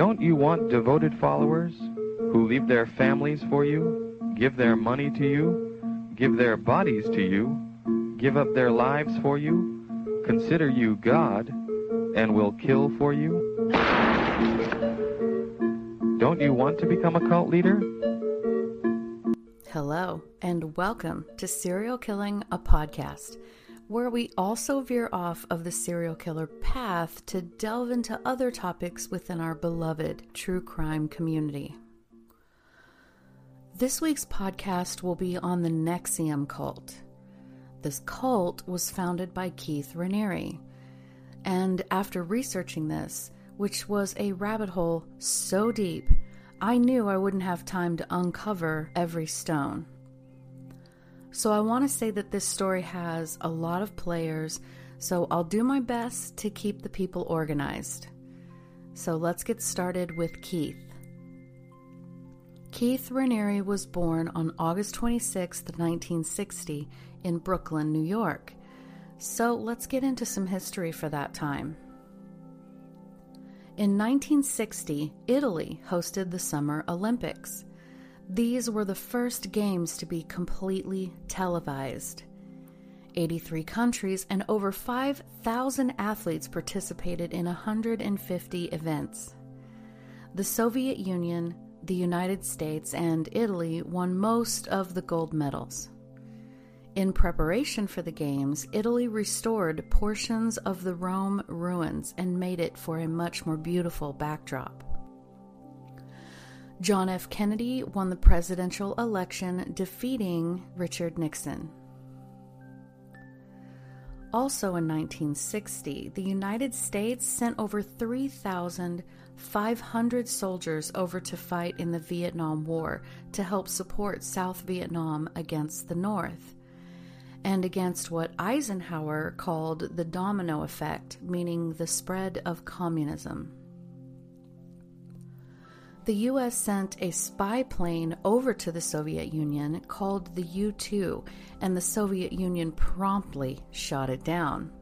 Don't you want devoted followers who leave their families for you, give their money to you, give their bodies to you, give up their lives for you, consider you God, and will kill for you? Don't you want to become a cult leader? Hello, and welcome to Serial Killing, a podcast, where we also veer off of the serial killer path to delve into other topics within our beloved true crime community. This week's podcast will be on the NXIVM cult. This cult was founded by Keith Raniere. And after researching this, which was a rabbit hole so deep, I knew I wouldn't have time to uncover every stone. So I want to say that this story has a lot of players, so I'll do my best to keep the people organized. So let's get started with Keith. Keith Raniere was born on August 26, 1960, in Brooklyn, New York. So let's get into some history for that time. In 1960, Italy hosted the Summer Olympics. These were the first games to be completely televised. 83 countries and over 5,000 athletes participated in 150 events. The Soviet Union, the United States, and Italy won most of the gold medals. In preparation for the Games, Italy restored portions of the Rome ruins and made it for a much more beautiful backdrop. John F. Kennedy won the presidential election, defeating Richard Nixon. Also in 1960, the United States sent over 3,500 soldiers over to fight in the Vietnam War to help support South Vietnam against the North and against what Eisenhower called the domino effect, meaning the spread of communism. The US sent a spy plane over to the Soviet Union called the U 2, and the Soviet Union promptly shot it down.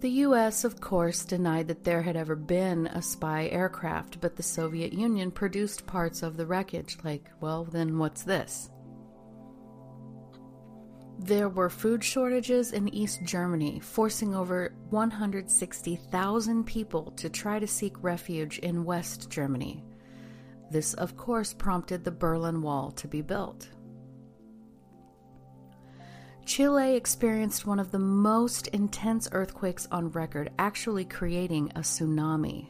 The US, of course, denied that there had ever been a spy aircraft, but the Soviet Union produced parts of the wreckage, like, well, then what's this? There were food shortages in East Germany, forcing over 160,000 people to try to seek refuge in West Germany. This, of course, prompted the Berlin Wall to be built. Chile experienced one of the most intense earthquakes on record, actually creating a tsunami.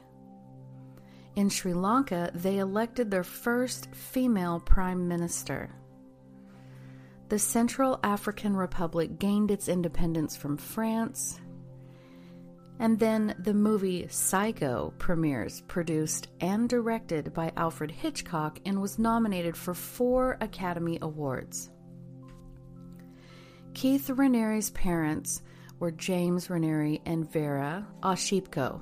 In Sri Lanka, they elected their first female prime minister. The Central African Republic gained its independence from France. And then the movie Psycho premieres, produced and directed by Alfred Hitchcock, and was nominated for four Academy Awards. Keith Raniere's parents were James Raniere and Vera Oshipko.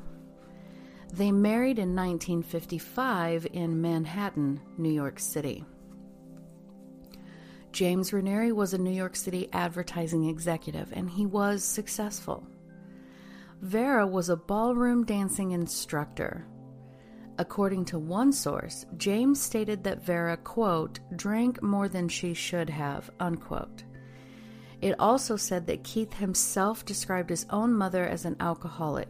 They married in 1955 in Manhattan, New York City. James Raniere was a New York City advertising executive and he was successful. Vera was a ballroom dancing instructor. According to one source, James stated that Vera, quote, drank more than she should have, unquote. It also said that Keith himself described his own mother as an alcoholic.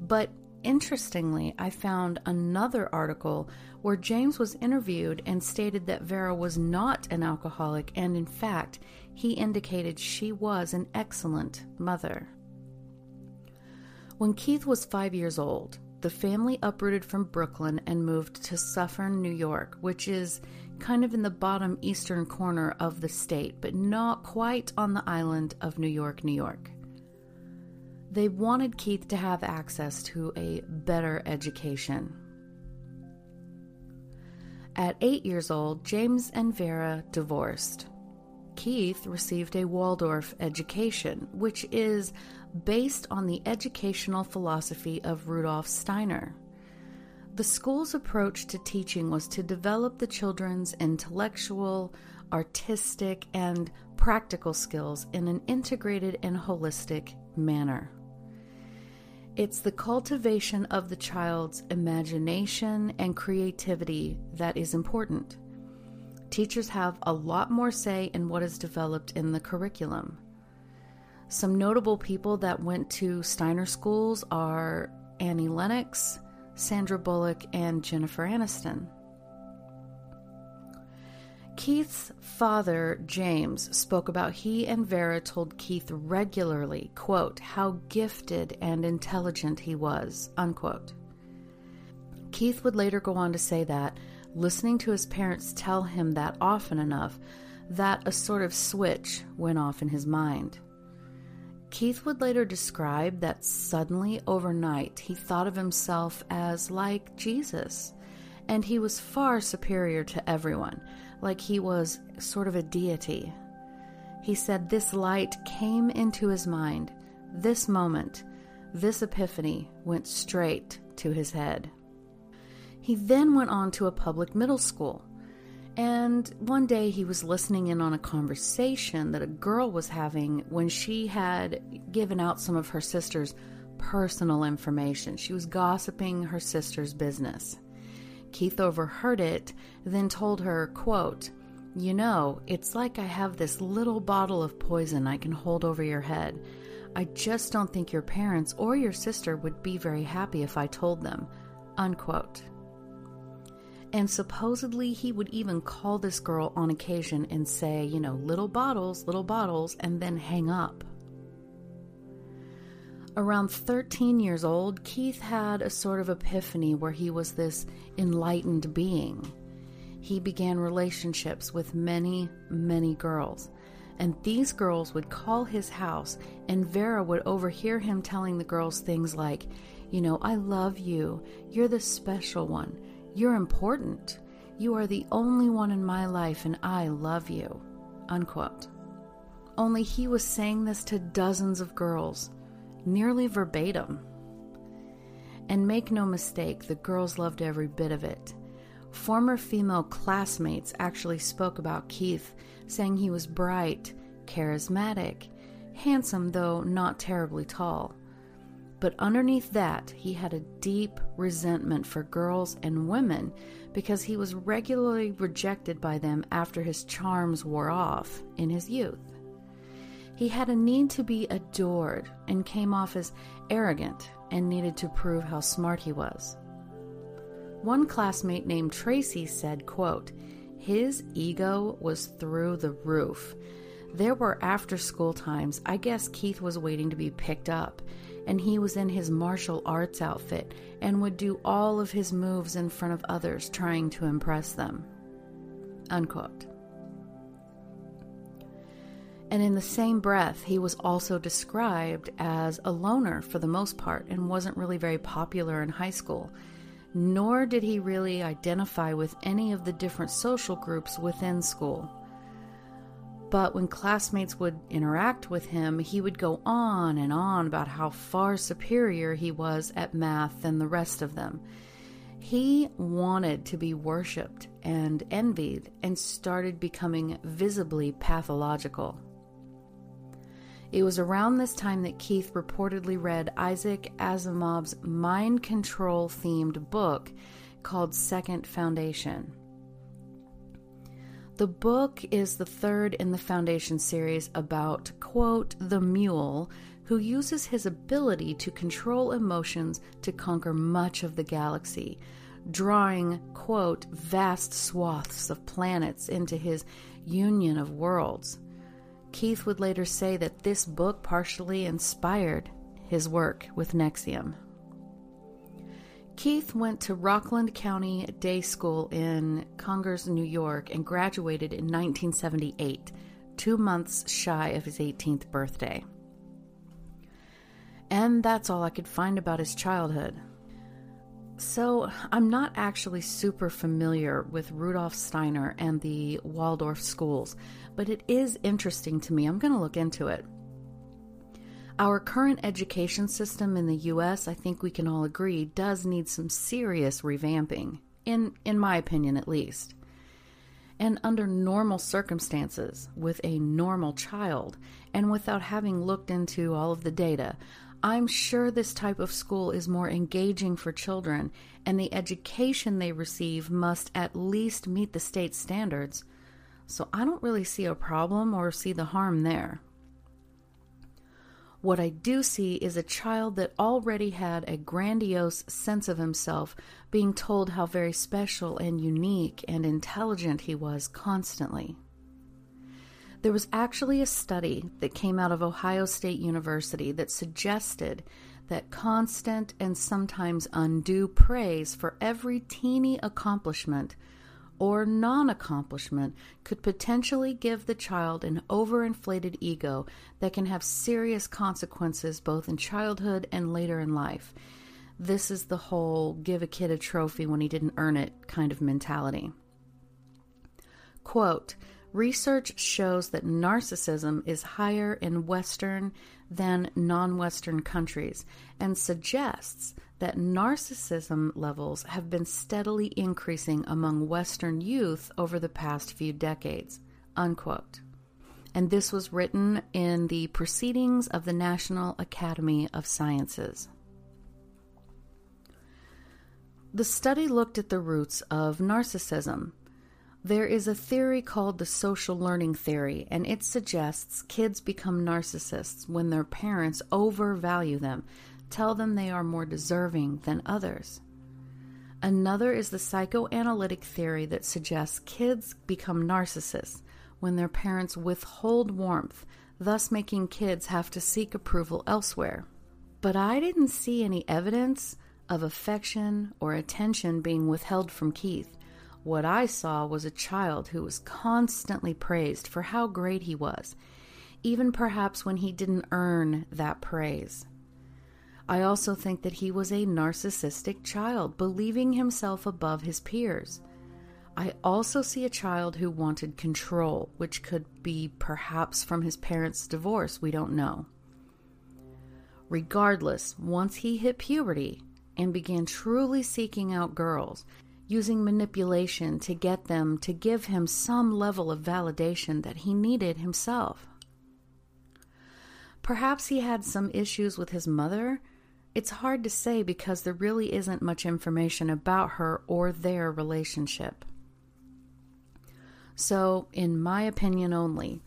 But interestingly, I found another article where James was interviewed and stated that Vera was not an alcoholic, and in fact, he indicated she was an excellent mother. When Keith was five years old, the family uprooted from Brooklyn and moved to Suffern, New York, which is kind of in the bottom eastern corner of the state, but not quite on the island of New York, New York. They wanted Keith to have access to a better education. At eight years old, James and Vera divorced. Keith received a Waldorf education, which is based on the educational philosophy of Rudolf Steiner. The school's approach to teaching was to develop the children's intellectual, artistic, and practical skills in an integrated and holistic manner. It's the cultivation of the child's imagination and creativity that is important. Teachers have a lot more say in what is developed in the curriculum. Some notable people that went to Steiner schools are Annie Lennox, Sandra Bullock, and Jennifer Aniston. Keith's father, James, spoke about he and Vera told Keith regularly, quote, how gifted and intelligent he was, unquote. Keith would later go on to say that, listening to his parents tell him that often enough, that a sort of switch went off in his mind. Keith would later describe that suddenly overnight he thought of himself as like Jesus, and he was far superior to everyone like he was sort of a deity. He said this light came into his mind. This moment, this epiphany went straight to his head. He then went on to a public middle school. And one day he was listening in on a conversation that a girl was having when she had given out some of her sister's personal information. She was gossiping her sister's business. Keith overheard it, then told her, quote, You know, it's like I have this little bottle of poison I can hold over your head. I just don't think your parents or your sister would be very happy if I told them. Unquote. And supposedly he would even call this girl on occasion and say, you know, little bottles, little bottles, and then hang up. Around 13 years old, Keith had a sort of epiphany where he was this enlightened being. He began relationships with many, many girls. And these girls would call his house, and Vera would overhear him telling the girls things like, You know, I love you. You're the special one. You're important. You are the only one in my life, and I love you. Unquote. Only he was saying this to dozens of girls nearly verbatim. And make no mistake, the girls loved every bit of it. Former female classmates actually spoke about Keith, saying he was bright, charismatic, handsome, though not terribly tall. But underneath that, he had a deep resentment for girls and women because he was regularly rejected by them after his charms wore off in his youth. He had a need to be adored and came off as arrogant and needed to prove how smart he was. One classmate named Tracy said, quote, his ego was through the roof. There were after school times. I guess Keith was waiting to be picked up, and he was in his martial arts outfit and would do all of his moves in front of others, trying to impress them. Unquote. And in the same breath, he was also described as a loner for the most part and wasn't really very popular in high school. Nor did he really identify with any of the different social groups within school. But when classmates would interact with him, he would go on and on about how far superior he was at math than the rest of them. He wanted to be worshiped and envied and started becoming visibly pathological. It was around this time that Keith reportedly read Isaac Asimov's mind control themed book called Second Foundation. The book is the third in the Foundation series about, quote, the mule who uses his ability to control emotions to conquer much of the galaxy, drawing, quote, vast swaths of planets into his union of worlds. Keith would later say that this book partially inspired his work with NXIVM. Keith went to Rockland Country Day School in Congers, New York, and graduated in 1978, two months shy of his 18th birthday. And that's all I could find about his childhood. So, I'm not actually super familiar with Rudolf Steiner and the Waldorf schools, but it is interesting to me. I'm going to look into it. Our current education system in the US, I think we can all agree, does need some serious revamping, in, in my opinion at least. And under normal circumstances, with a normal child, and without having looked into all of the data, I'm sure this type of school is more engaging for children, and the education they receive must at least meet the state standards. So I don't really see a problem or see the harm there. What I do see is a child that already had a grandiose sense of himself being told how very special and unique and intelligent he was constantly. There was actually a study that came out of Ohio State University that suggested that constant and sometimes undue praise for every teeny accomplishment or non accomplishment could potentially give the child an overinflated ego that can have serious consequences both in childhood and later in life. This is the whole give a kid a trophy when he didn't earn it kind of mentality. Quote, Research shows that narcissism is higher in Western than non Western countries and suggests that narcissism levels have been steadily increasing among Western youth over the past few decades. Unquote. And this was written in the Proceedings of the National Academy of Sciences. The study looked at the roots of narcissism there is a theory called the social learning theory, and it suggests kids become narcissists when their parents overvalue them, tell them they are more deserving than others. Another is the psychoanalytic theory that suggests kids become narcissists when their parents withhold warmth, thus making kids have to seek approval elsewhere. But I didn't see any evidence of affection or attention being withheld from Keith. What I saw was a child who was constantly praised for how great he was, even perhaps when he didn't earn that praise. I also think that he was a narcissistic child, believing himself above his peers. I also see a child who wanted control, which could be perhaps from his parents' divorce, we don't know. Regardless, once he hit puberty and began truly seeking out girls, using manipulation to get them to give him some level of validation that he needed himself. Perhaps he had some issues with his mother. It's hard to say because there really isn't much information about her or their relationship. So, in my opinion only,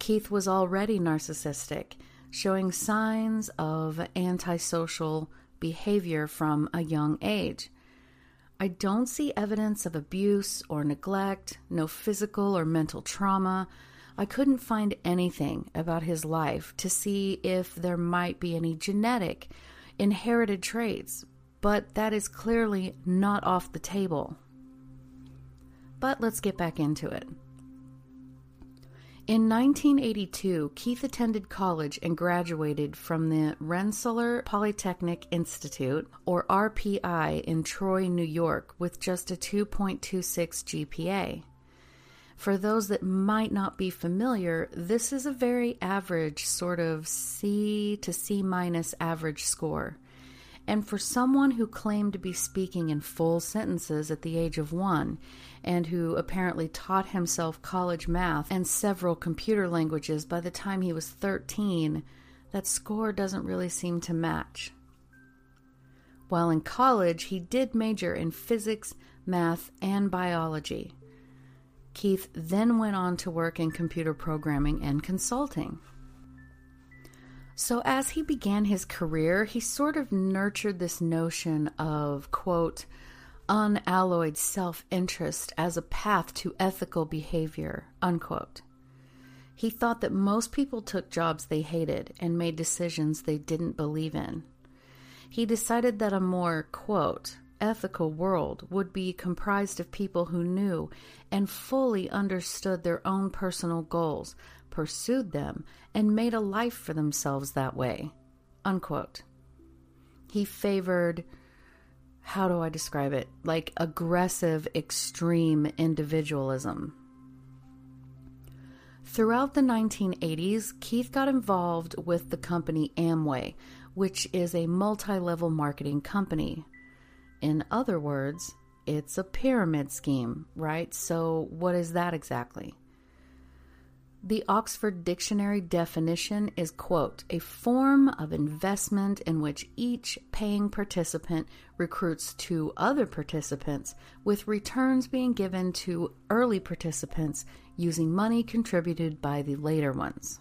Keith was already narcissistic, showing signs of antisocial behavior from a young age. I don't see evidence of abuse or neglect, no physical or mental trauma. I couldn't find anything about his life to see if there might be any genetic, inherited traits, but that is clearly not off the table. But let's get back into it. In 1982, Keith attended college and graduated from the Rensselaer Polytechnic Institute, or RPI, in Troy, New York, with just a 2.26 GPA. For those that might not be familiar, this is a very average, sort of C to C minus average score. And for someone who claimed to be speaking in full sentences at the age of one, and who apparently taught himself college math and several computer languages by the time he was 13, that score doesn't really seem to match. While in college, he did major in physics, math, and biology. Keith then went on to work in computer programming and consulting. So, as he began his career, he sort of nurtured this notion of, quote, unalloyed self interest as a path to ethical behavior, unquote. He thought that most people took jobs they hated and made decisions they didn't believe in. He decided that a more, quote, ethical world would be comprised of people who knew and fully understood their own personal goals, pursued them, and made a life for themselves that way. Unquote. He favored, how do I describe it? Like aggressive, extreme individualism. Throughout the 1980s, Keith got involved with the company Amway, which is a multi level marketing company. In other words, it's a pyramid scheme, right? So, what is that exactly? The Oxford Dictionary definition is, quote, a form of investment in which each paying participant recruits two other participants, with returns being given to early participants using money contributed by the later ones.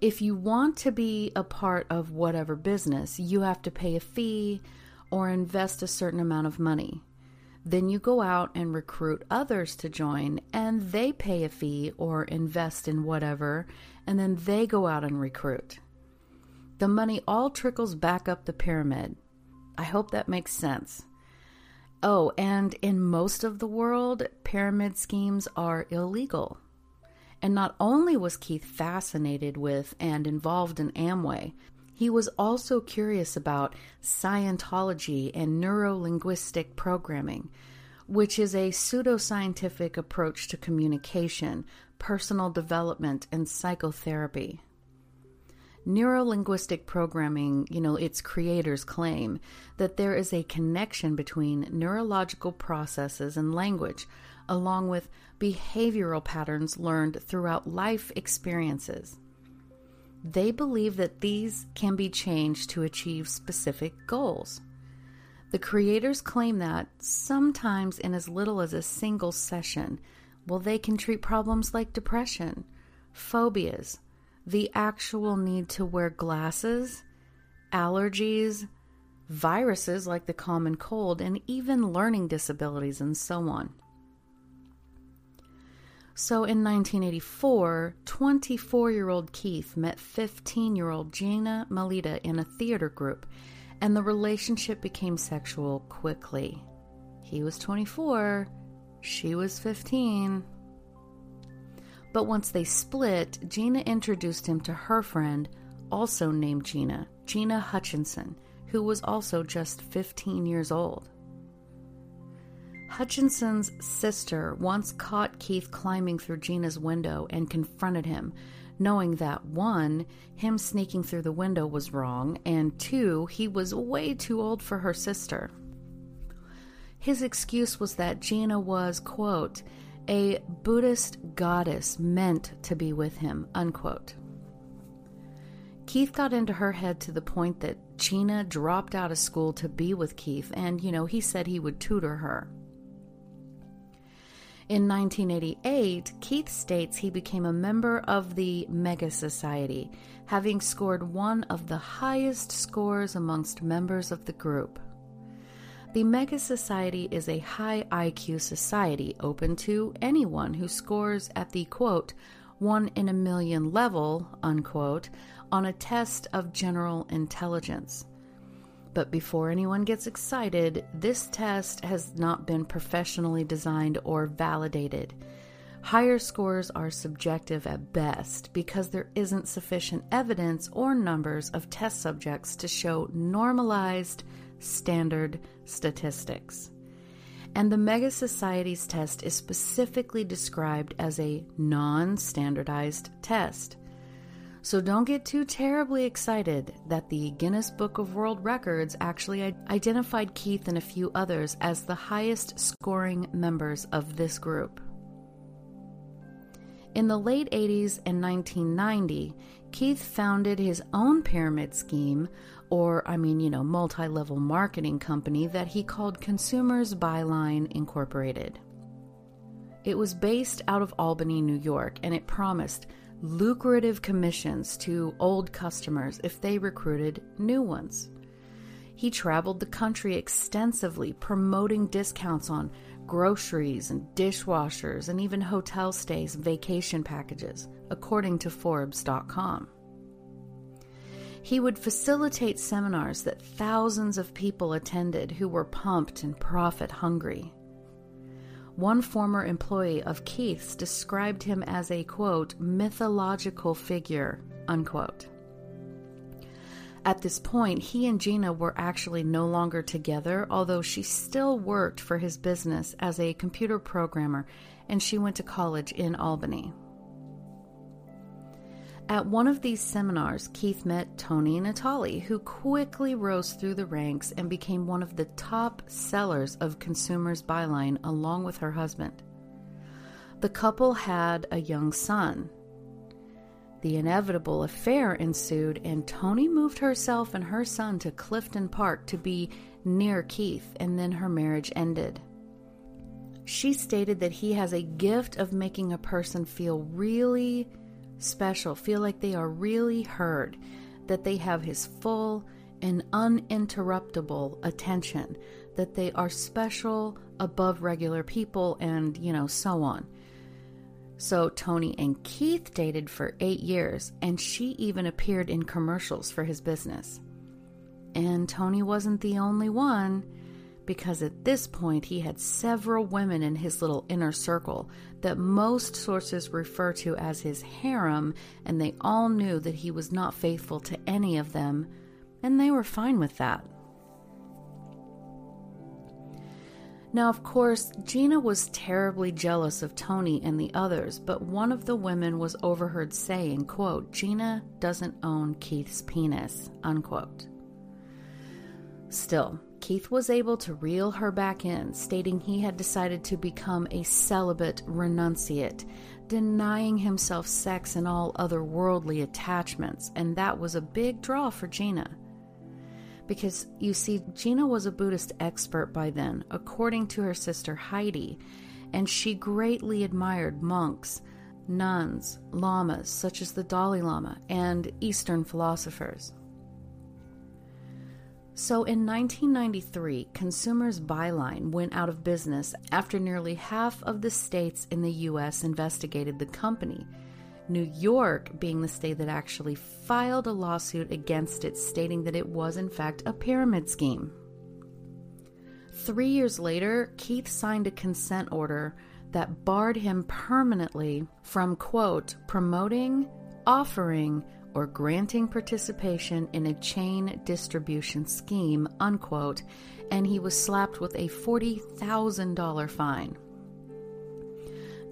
If you want to be a part of whatever business, you have to pay a fee or invest a certain amount of money. Then you go out and recruit others to join, and they pay a fee or invest in whatever, and then they go out and recruit. The money all trickles back up the pyramid. I hope that makes sense. Oh, and in most of the world, pyramid schemes are illegal. And not only was Keith fascinated with and involved in Amway, he was also curious about Scientology and neurolinguistic programming, which is a pseudoscientific approach to communication, personal development, and psychotherapy. Neurolinguistic programming, you know, its creators claim that there is a connection between neurological processes and language, along with behavioral patterns learned throughout life experiences. They believe that these can be changed to achieve specific goals. The creators claim that, sometimes in as little as a single session, well, they can treat problems like depression, phobias, the actual need to wear glasses, allergies, viruses like the common cold, and even learning disabilities and so on. So in 1984, 24 year old Keith met 15 year old Gina Melita in a theater group, and the relationship became sexual quickly. He was 24, she was 15. But once they split, Gina introduced him to her friend, also named Gina, Gina Hutchinson, who was also just 15 years old. Hutchinson's sister once caught Keith climbing through Gina's window and confronted him, knowing that one, him sneaking through the window was wrong, and two, he was way too old for her sister. His excuse was that Gina was, quote, a Buddhist goddess meant to be with him, unquote. Keith got into her head to the point that Gina dropped out of school to be with Keith, and, you know, he said he would tutor her. In 1988, Keith states he became a member of the Mega Society, having scored one of the highest scores amongst members of the group. The Mega Society is a high IQ society open to anyone who scores at the quote, one in a million level, unquote, on a test of general intelligence. But before anyone gets excited, this test has not been professionally designed or validated. Higher scores are subjective at best because there isn't sufficient evidence or numbers of test subjects to show normalized standard statistics. And the Mega Society's test is specifically described as a non standardized test. So don't get too terribly excited that the Guinness Book of World Records actually identified Keith and a few others as the highest scoring members of this group. In the late 80s and 1990, Keith founded his own pyramid scheme, or I mean, you know, multi level marketing company that he called Consumers Buyline Incorporated. It was based out of Albany, New York, and it promised lucrative commissions to old customers if they recruited new ones. He traveled the country extensively, promoting discounts on groceries and dishwashers and even hotel stays and vacation packages, according to Forbes.com. He would facilitate seminars that thousands of people attended who were pumped and profit hungry. One former employee of Keith's described him as a quote, mythological figure, unquote. At this point, he and Gina were actually no longer together, although she still worked for his business as a computer programmer and she went to college in Albany. At one of these seminars, Keith met Toni Natalie, who quickly rose through the ranks and became one of the top sellers of Consumers Buyline along with her husband. The couple had a young son. The inevitable affair ensued, and Toni moved herself and her son to Clifton Park to be near Keith, and then her marriage ended. She stated that he has a gift of making a person feel really special, feel like they are really heard, that they have his full and uninterruptible attention, that they are special above regular people, and, you know, so on. So Toni and Keith dated for eight years, and she even appeared in commercials for his business. And Toni wasn't the only one because at this point he had several women in his little inner circle that most sources refer to as his harem, and they all knew that he was not faithful to any of them, and they were fine with that. Now, of course, Gina was terribly jealous of Toni and the others, but one of the women was overheard saying, quote, Gina doesn't own Keith's penis, unquote. Still, Keith was able to reel her back in, stating he had decided to become a celibate renunciate, denying himself sex and all other worldly attachments, and that was a big draw for Gina. Because you see, Gina was a Buddhist expert by then, according to her sister Heidi, and she greatly admired monks, nuns, lamas such as the Dalai Lama, and Eastern philosophers. So in 1993, Consumers Buyline went out of business after nearly half of the states in the U.S. investigated the company. New York being the state that actually filed a lawsuit against it, stating that it was, in fact, a pyramid scheme. Three years later, Keith signed a consent order that barred him permanently from, quote, promoting, offering, or granting participation in a chain distribution scheme, unquote, and he was slapped with a $40,000 fine.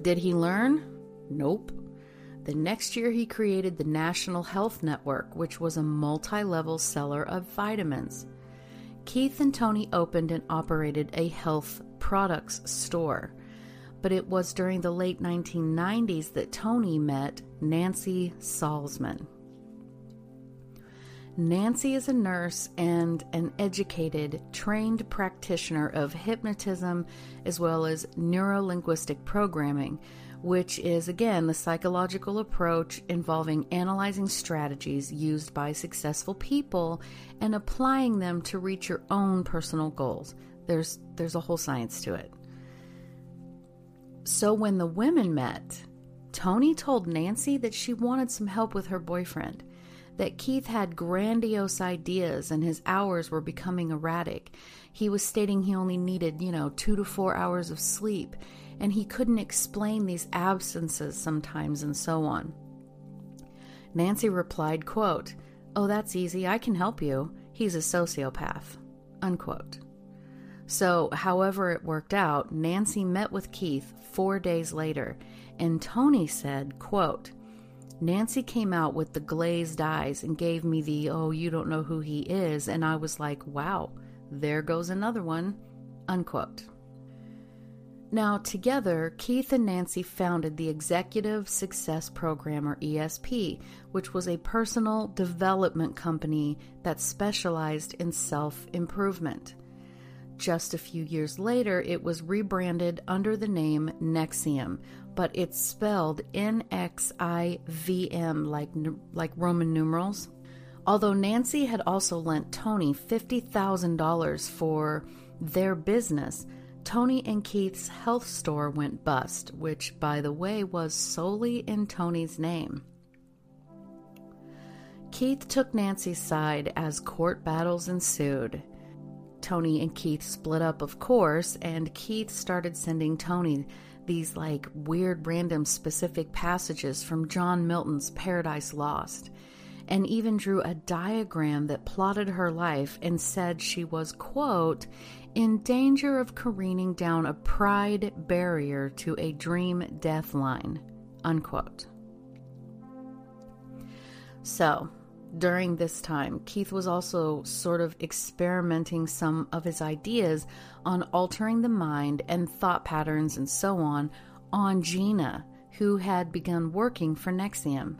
Did he learn? Nope. The next year, he created the National Health Network, which was a multi level seller of vitamins. Keith and Toni opened and operated a health products store, but it was during the late 1990s that Toni met Nancy Salzman. Nancy is a nurse and an educated, trained practitioner of hypnotism as well as neurolinguistic programming, which is again the psychological approach involving analyzing strategies used by successful people and applying them to reach your own personal goals. There's there's a whole science to it. So when the women met, Toni told Nancy that she wanted some help with her boyfriend that Keith had grandiose ideas and his hours were becoming erratic. He was stating he only needed, you know, two to four hours of sleep, and he couldn't explain these absences sometimes and so on. Nancy replied, quote, Oh, that's easy. I can help you. He's a sociopath. Unquote. So, however it worked out, Nancy met with Keith four days later, and Toni said, quote, Nancy came out with the glazed eyes and gave me the, oh, you don't know who he is. And I was like, wow, there goes another one. Unquote. Now, together, Keith and Nancy founded the Executive Success Program, or ESP, which was a personal development company that specialized in self improvement. Just a few years later, it was rebranded under the name NXIVM, but it's spelled N X I V M like like Roman numerals. Although Nancy had also lent Toni $50,000 for their business, Toni and Keith's health store went bust, which, by the way, was solely in Toni's name. Keith took Nancy's side as court battles ensued. Toni and Keith split up, of course, and Keith started sending Toni these like weird, random, specific passages from John Milton's Paradise Lost, and even drew a diagram that plotted her life and said she was, quote, in danger of careening down a pride barrier to a dream death line, unquote. So, during this time, Keith was also sort of experimenting some of his ideas on altering the mind and thought patterns and so on, on Gina, who had begun working for NXIVM.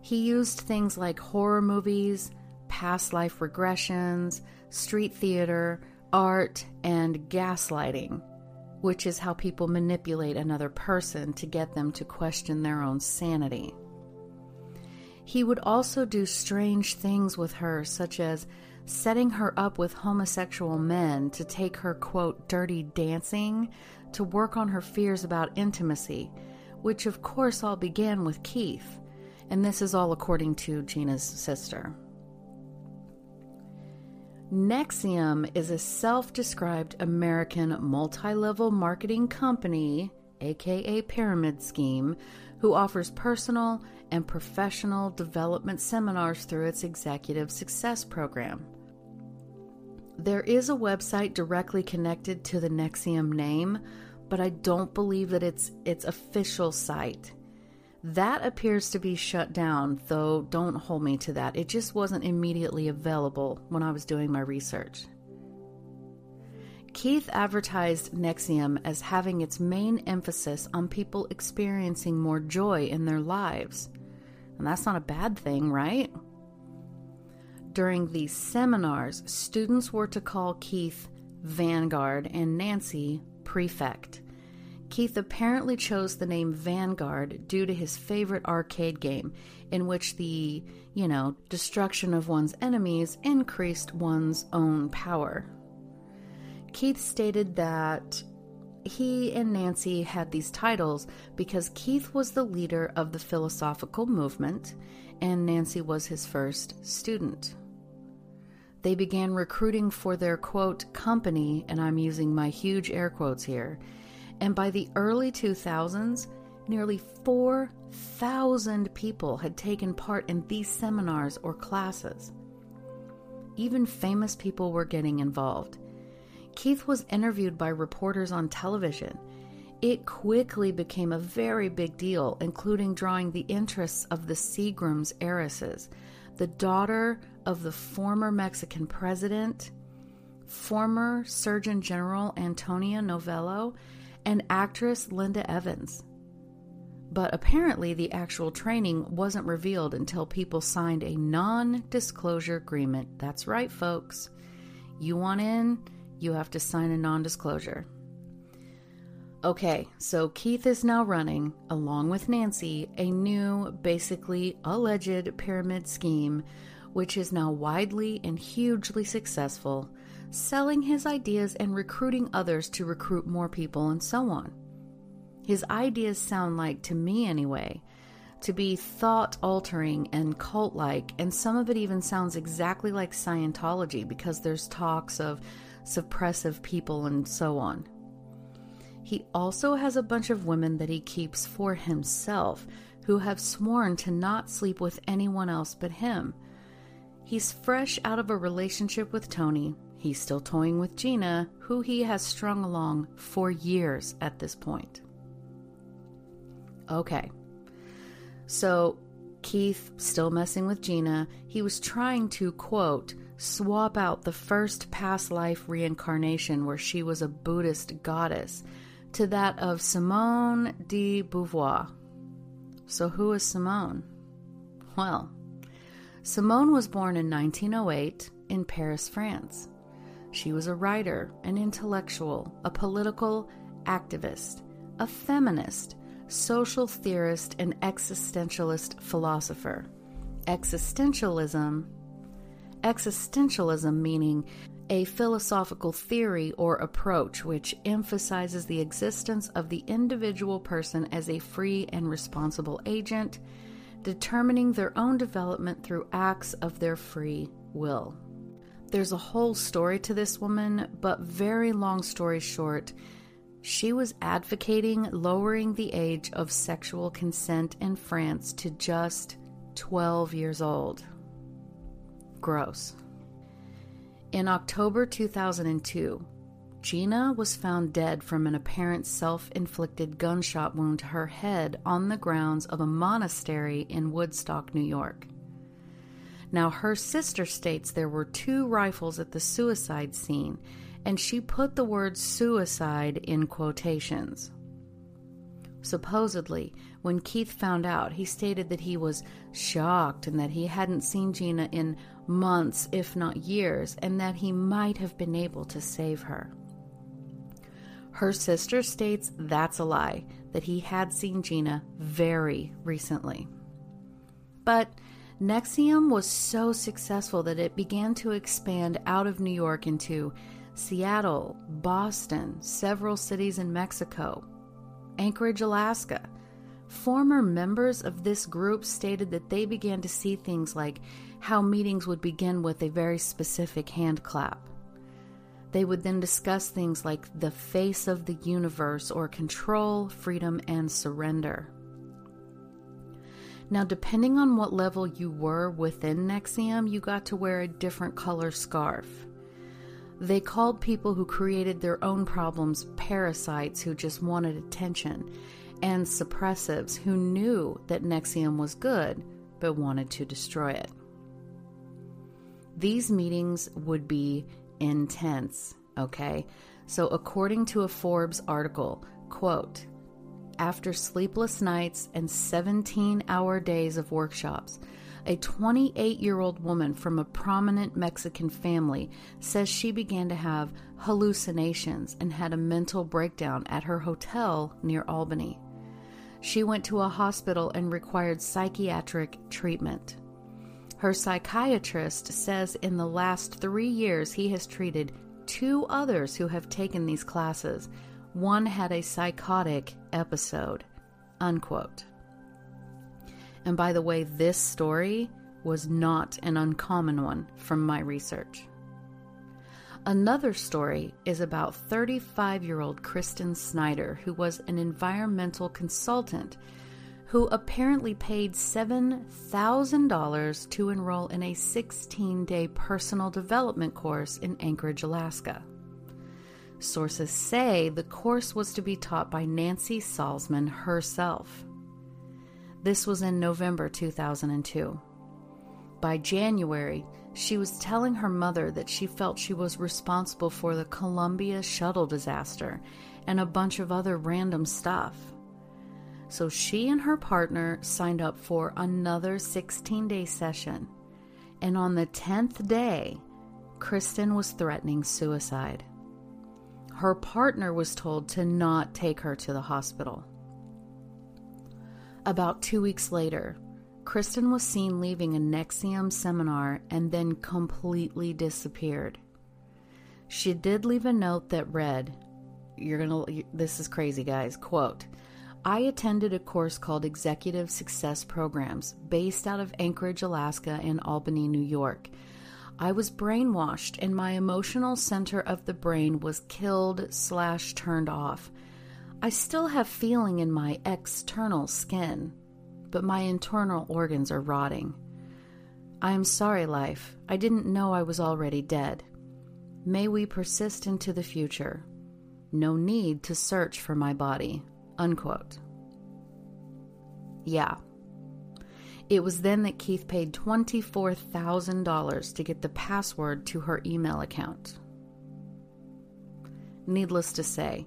He used things like horror movies, past life regressions, street theater, art, and gaslighting, which is how people manipulate another person to get them to question their own sanity. He would also do strange things with her, such as setting her up with homosexual men to take her, quote, dirty dancing to work on her fears about intimacy, which of course all began with Keith, and this is all according to Gina's sister. NXIVM is a self described American multi level marketing company, aka pyramid scheme, who offers personal and professional development seminars through its Executive Success Program. There is a website directly connected to the NXIVM name, but I don't believe that it's its official site. That appears to be shut down, though don't hold me to that. It just wasn't immediately available when I was doing my research. Keith advertised NXIVM as having its main emphasis on people experiencing more joy in their lives. And that's not a bad thing, right? During these seminars, students were to call Keith Vanguard and Nancy Prefect. Keith apparently chose the name Vanguard due to his favorite arcade game, in which the, you know, destruction of one's enemies increased one's own power. Keith stated that he and Nancy had these titles because Keith was the leader of the philosophical movement and Nancy was his first student. They began recruiting for their quote company, and I'm using my huge air quotes here. And by the early 2000s, nearly 4,000 people had taken part in these seminars or classes. Even famous people were getting involved. Keith was interviewed by reporters on television. It quickly became a very big deal, including drawing the interests of the Seagrams heiresses, the daughter of the former Mexican president, former Surgeon General Antonia Novello, and actress Linda Evans. But apparently, the actual training wasn't revealed until people signed a non disclosure agreement. That's right, folks. You want in? you have to sign a non disclosure. Okay, so Keith is now running, along with Nancy, a new, basically alleged pyramid scheme, which is now widely and hugely successful, selling his ideas and recruiting others to recruit more people and so on. His ideas sound like, to me anyway, to be thought altering and cult like, and some of it even sounds exactly like Scientology because there's talks of suppressive people, and so on. He also has a bunch of women that he keeps for himself who have sworn to not sleep with anyone else but him. He's fresh out of a relationship with Toni. He's still toying with Gina, who he has strung along for years at this point. Okay. So, Keith still messing with Gina. He was trying to, quote, swap out the first past life reincarnation, where she was a Buddhist goddess, to that of Simone de Beauvoir. So, who is Simone? Well, Simone was born in 1908 in Paris, France. She was a writer, an intellectual, a political activist, a feminist, social theorist, and existentialist philosopher. Existentialism Existentialism meaning a philosophical theory or approach which emphasizes the existence of the individual person as a free and responsible agent, determining their own development through acts of their free will. There's a whole story to this woman, but very long story short, she was advocating lowering the age of sexual consent in France to just 12 years old. Gross. In October 2002, Gina was found dead from an apparent self inflicted gunshot wound to her head on the grounds of a monastery in Woodstock, New York. Now, her sister states there were two rifles at the suicide scene, and she put the word suicide in quotations. Supposedly, when Keith found out, he stated that he was shocked and that he hadn't seen Gina in months, if not years, and that he might have been able to save her. Her sister states that's a lie, that he had seen Gina very recently. But NXIVM was so successful that it began to expand out of New York into Seattle, Boston, several cities in Mexico, Anchorage, Alaska. Former members of this group stated that they began to see things like how meetings would begin with a very specific hand clap. They would then discuss things like the face of the universe or control, freedom, and surrender. Now, depending on what level you were within NXIVM, you got to wear a different color scarf. They called people who created their own problems parasites who just wanted attention, and suppressives who knew that NXIVM was good but wanted to destroy it. These meetings would be intense, okay? So according to a Forbes article, quote, after sleepless nights and 17 hour days of workshops, a 28 year old woman from a prominent Mexican family says she began to have hallucinations and had a mental breakdown at her hotel near Albany. She went to a hospital and required psychiatric treatment. Her psychiatrist says in the last three years he has treated two others who have taken these classes. One had a psychotic episode. Unquote. And by the way, this story was not an uncommon one from my research. Another story is about 35 year old Kristin Snyder, who was an environmental consultant who apparently paid $7,000 to enroll in a 16 day personal development course in Anchorage, Alaska. Sources say the course was to be taught by Nancy Salzman herself. This was in November 2002. By January, she was telling her mother that she felt she was responsible for the Columbia shuttle disaster and a bunch of other random stuff. So she and her partner signed up for another 16 day session. And on the 10th day, Kristin was threatening suicide. Her partner was told to not take her to the hospital. About two weeks later, Kristin was seen leaving a NXIVM seminar and then completely disappeared. She did leave a note that read, You're gonna, this is crazy, guys. Quote, I attended a course called Executive Success Programs based out of Anchorage, Alaska, and Albany, New York. I was brainwashed, and my emotional center of the brain was killed slash turned off. I still have feeling in my external skin, but my internal organs are rotting. I am sorry, life. I didn't know I was already dead. May we persist into the future. No need to search for my body. Unquote. Yeah. It was then that Keith paid $24,000 to get the password to her email account. Needless to say,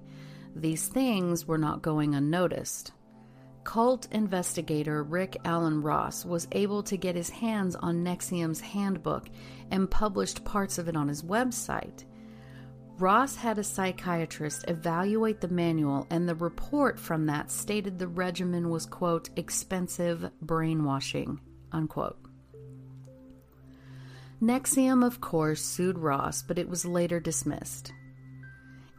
these things were not going unnoticed. Cult investigator Rick Alan Ross was able to get his hands on NXIVM's handbook and published parts of it on his website. Ross had a psychiatrist evaluate the manual, and the report from that stated the regimen was, quote, expensive brainwashing, unquote. NXIVM, of course, sued Ross, but it was later dismissed.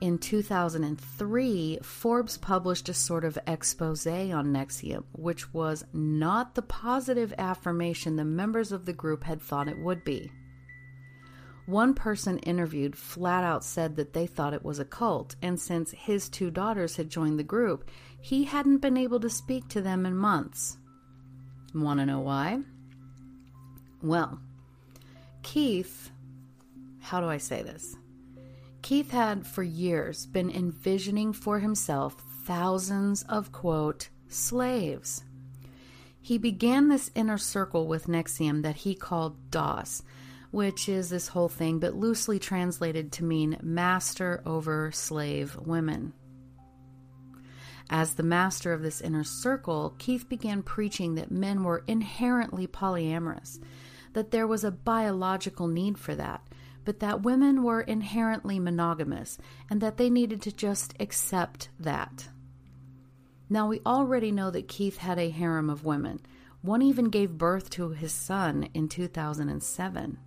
In 2003, Forbes published a sort of expose on NXIVM, which was not the positive affirmation the members of the group had thought it would be. One person interviewed flat out said that they thought it was a cult, and since his two daughters had joined the group, he hadn't been able to speak to them in months. Want to know why? Well, Keith, how do I say this? Keith had for years been envisioning for himself thousands of quote slaves. He began this inner circle with NXIVM that he called DOS, which is this whole thing, but loosely translated to mean master over slave women. As the master of this inner circle, Keith began preaching that men were inherently polyamorous, that there was a biological need for that, but that women were inherently monogamous, and that they needed to just accept that. Now, we already know that Keith had a harem of women. One even gave birth to his son in 2007.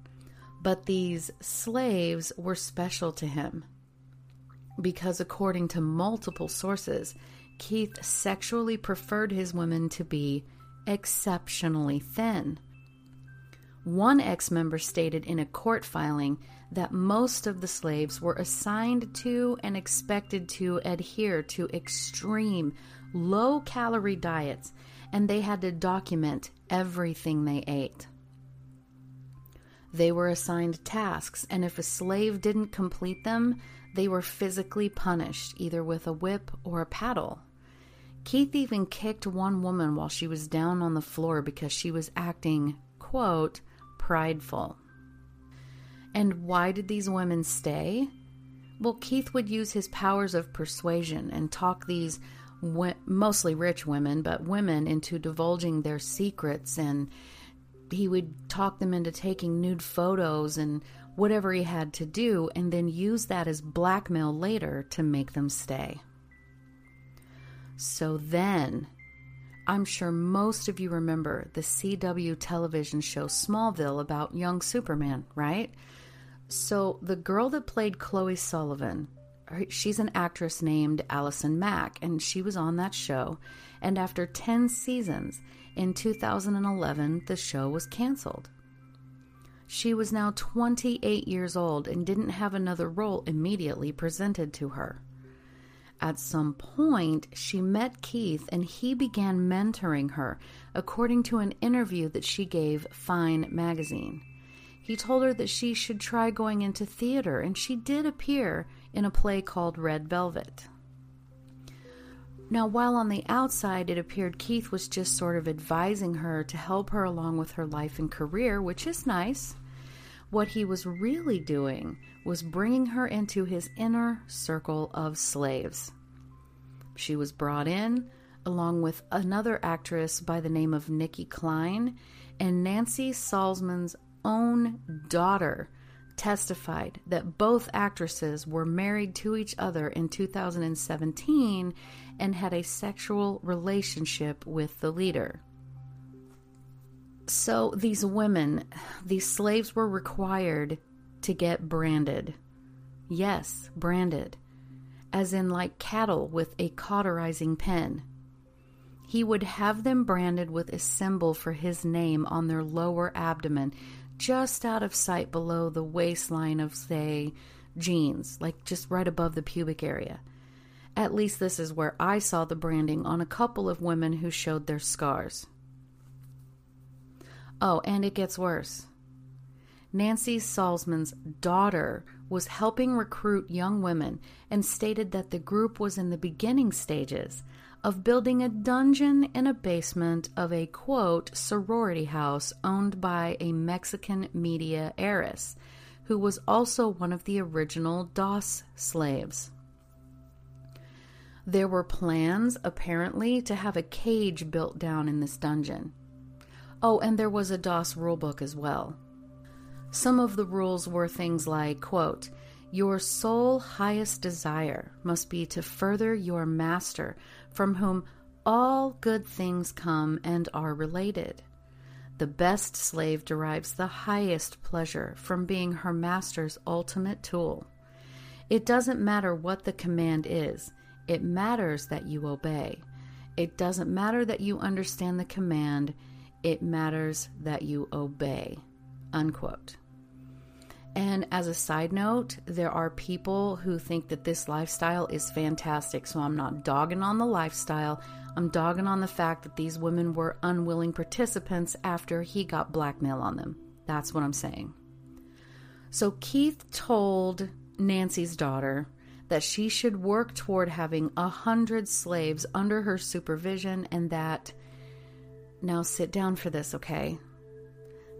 But these slaves were special to him because, according to multiple sources, Keith sexually preferred his women to be exceptionally thin. One ex member stated in a court filing that most of the slaves were assigned to and expected to adhere to extreme, low calorie diets, and they had to document everything they ate. They were assigned tasks, and if a slave didn't complete them, they were physically punished, either with a whip or a paddle. Keith even kicked one woman while she was down on the floor because she was acting, quote, prideful. And why did these women stay? Well, Keith would use his powers of persuasion and talk these mostly rich women, but women into divulging their secrets and he would talk them into taking nude photos and whatever he had to do, and then use that as blackmail later to make them stay. So then, I'm sure most of you remember the CW television show Smallville about young Superman, right? So the girl that played Chloe Sullivan, she's an actress named Allison Mack, and she was on that show. And after 10 seasons, in 2011, the show was canceled. She was now 28 years old and didn't have another role immediately presented to her. At some point, she met Keith and he began mentoring her, according to an interview that she gave Fine magazine. He told her that she should try going into theater, and she did appear in a play called Red Velvet. Now, while on the outside it appeared Keith was just sort of advising her to help her along with her life and career, which is nice, what he was really doing was bringing her into his inner circle of slaves. She was brought in along with another actress by the name of Nicki Clyne, and Nancy Salzman's own daughter testified that both actresses were married to each other in 2017 and had a sexual relationship with the leader. So these women, these slaves were required to get branded. Yes, branded. As in, like cattle with a cauterizing pen. He would have them branded with a symbol for his name on their lower abdomen, just out of sight below the waistline of, say, jeans, like just right above the pubic area. At least this is where I saw the branding on a couple of women who showed their scars. Oh, and it gets worse. Nancy Salzman's daughter was helping recruit young women and stated that the group was in the beginning stages of building a dungeon in a basement of a quote sorority house owned by a Mexican media heiress who was also one of the original DOS slaves. There were plans, apparently, to have a cage built down in this dungeon. Oh, and there was a DOS rulebook as well. Some of the rules were things like, quote, your sole highest desire must be to further your master, from whom all good things come and are related. The best slave derives the highest pleasure from being her master's ultimate tool. It doesn't matter what the command is, it matters that you obey. It doesn't matter that you understand the command, it matters that you obey. Unquote. And as a side note, there are people who think that this lifestyle is fantastic. So I'm not dogging on the lifestyle. I'm dogging on the fact that these women were unwilling participants after he got blackmail on them. That's what I'm saying. So Keith told Nancy's daughter that she should work toward having a hundred slaves under her supervision and that now sit down for this, okay?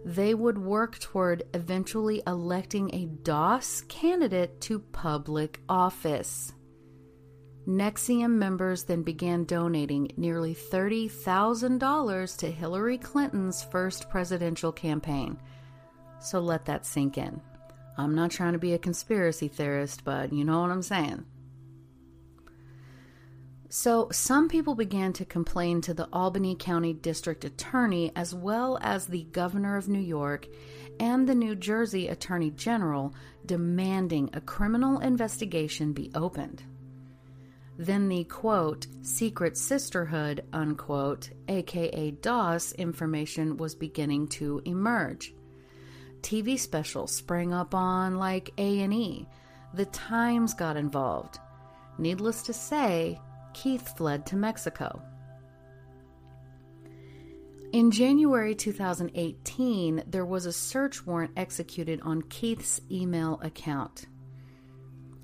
They would work toward eventually electing a DOS candidate to public office. NXIVM members then began donating nearly $30,000 to Hillary Clinton's first presidential campaign. So let that sink in. I'm not trying to be a conspiracy theorist, but you know what I'm saying. So, some people began to complain to the Albany County District Attorney, as well as the Governor of New York and the New Jersey Attorney General, demanding a criminal investigation be opened. Then the quote, secret sisterhood, unquote, aka DOS information was beginning to emerge. TV specials sprang up on like A&E. The Times got involved. Needless to say, Keith fled to Mexico. In January 2018, there was a search warrant executed on Keith's email account.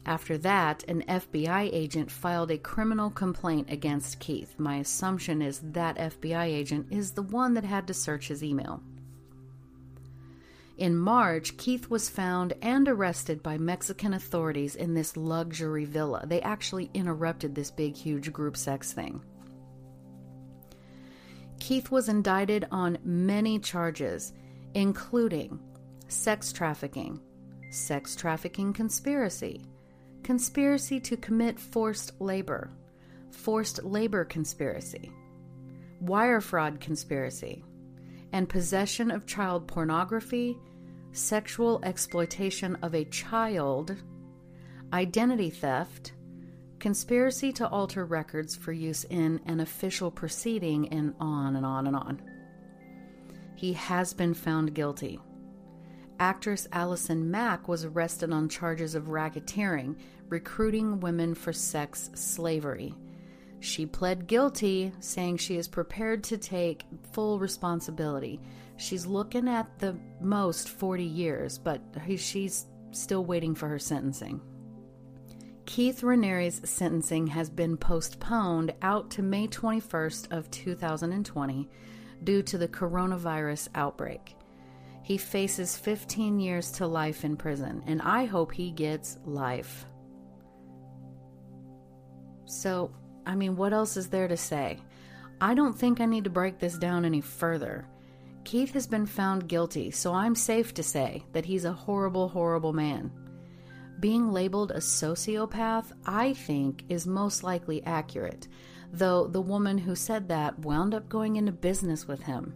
After that, an FBI agent filed a criminal complaint against Keith. My assumption is that FBI agent is the one that had to search his email. In March, Keith was found and arrested by Mexican authorities in this luxury villa. They actually interrupted this big, huge group sex thing. Keith was indicted on many charges, including sex trafficking, sex trafficking conspiracy, conspiracy to commit forced labor, forced labor conspiracy, wire fraud conspiracy, and possession of child pornography, sexual exploitation of a child, identity theft, conspiracy to alter records for use in an official proceeding, and on and on and on. He has been found guilty. Actress Allison Mack was arrested on charges of racketeering, recruiting women for sex slavery. She pled guilty, saying she is prepared to take full responsibility. She's looking at the most 40 years, but she's still waiting for her sentencing. Keith Raniere's sentencing has been postponed out to May 21st of 2020 due to the coronavirus outbreak. He faces 15 years to life in prison, and I hope he gets life. So, I mean, what else is there to say? I don't think I need to break this down any further. Keith has been found guilty, so I'm safe to say that he's a horrible, horrible man. Being labeled a sociopath, I think, is most likely accurate, though the woman who said that wound up going into business with him.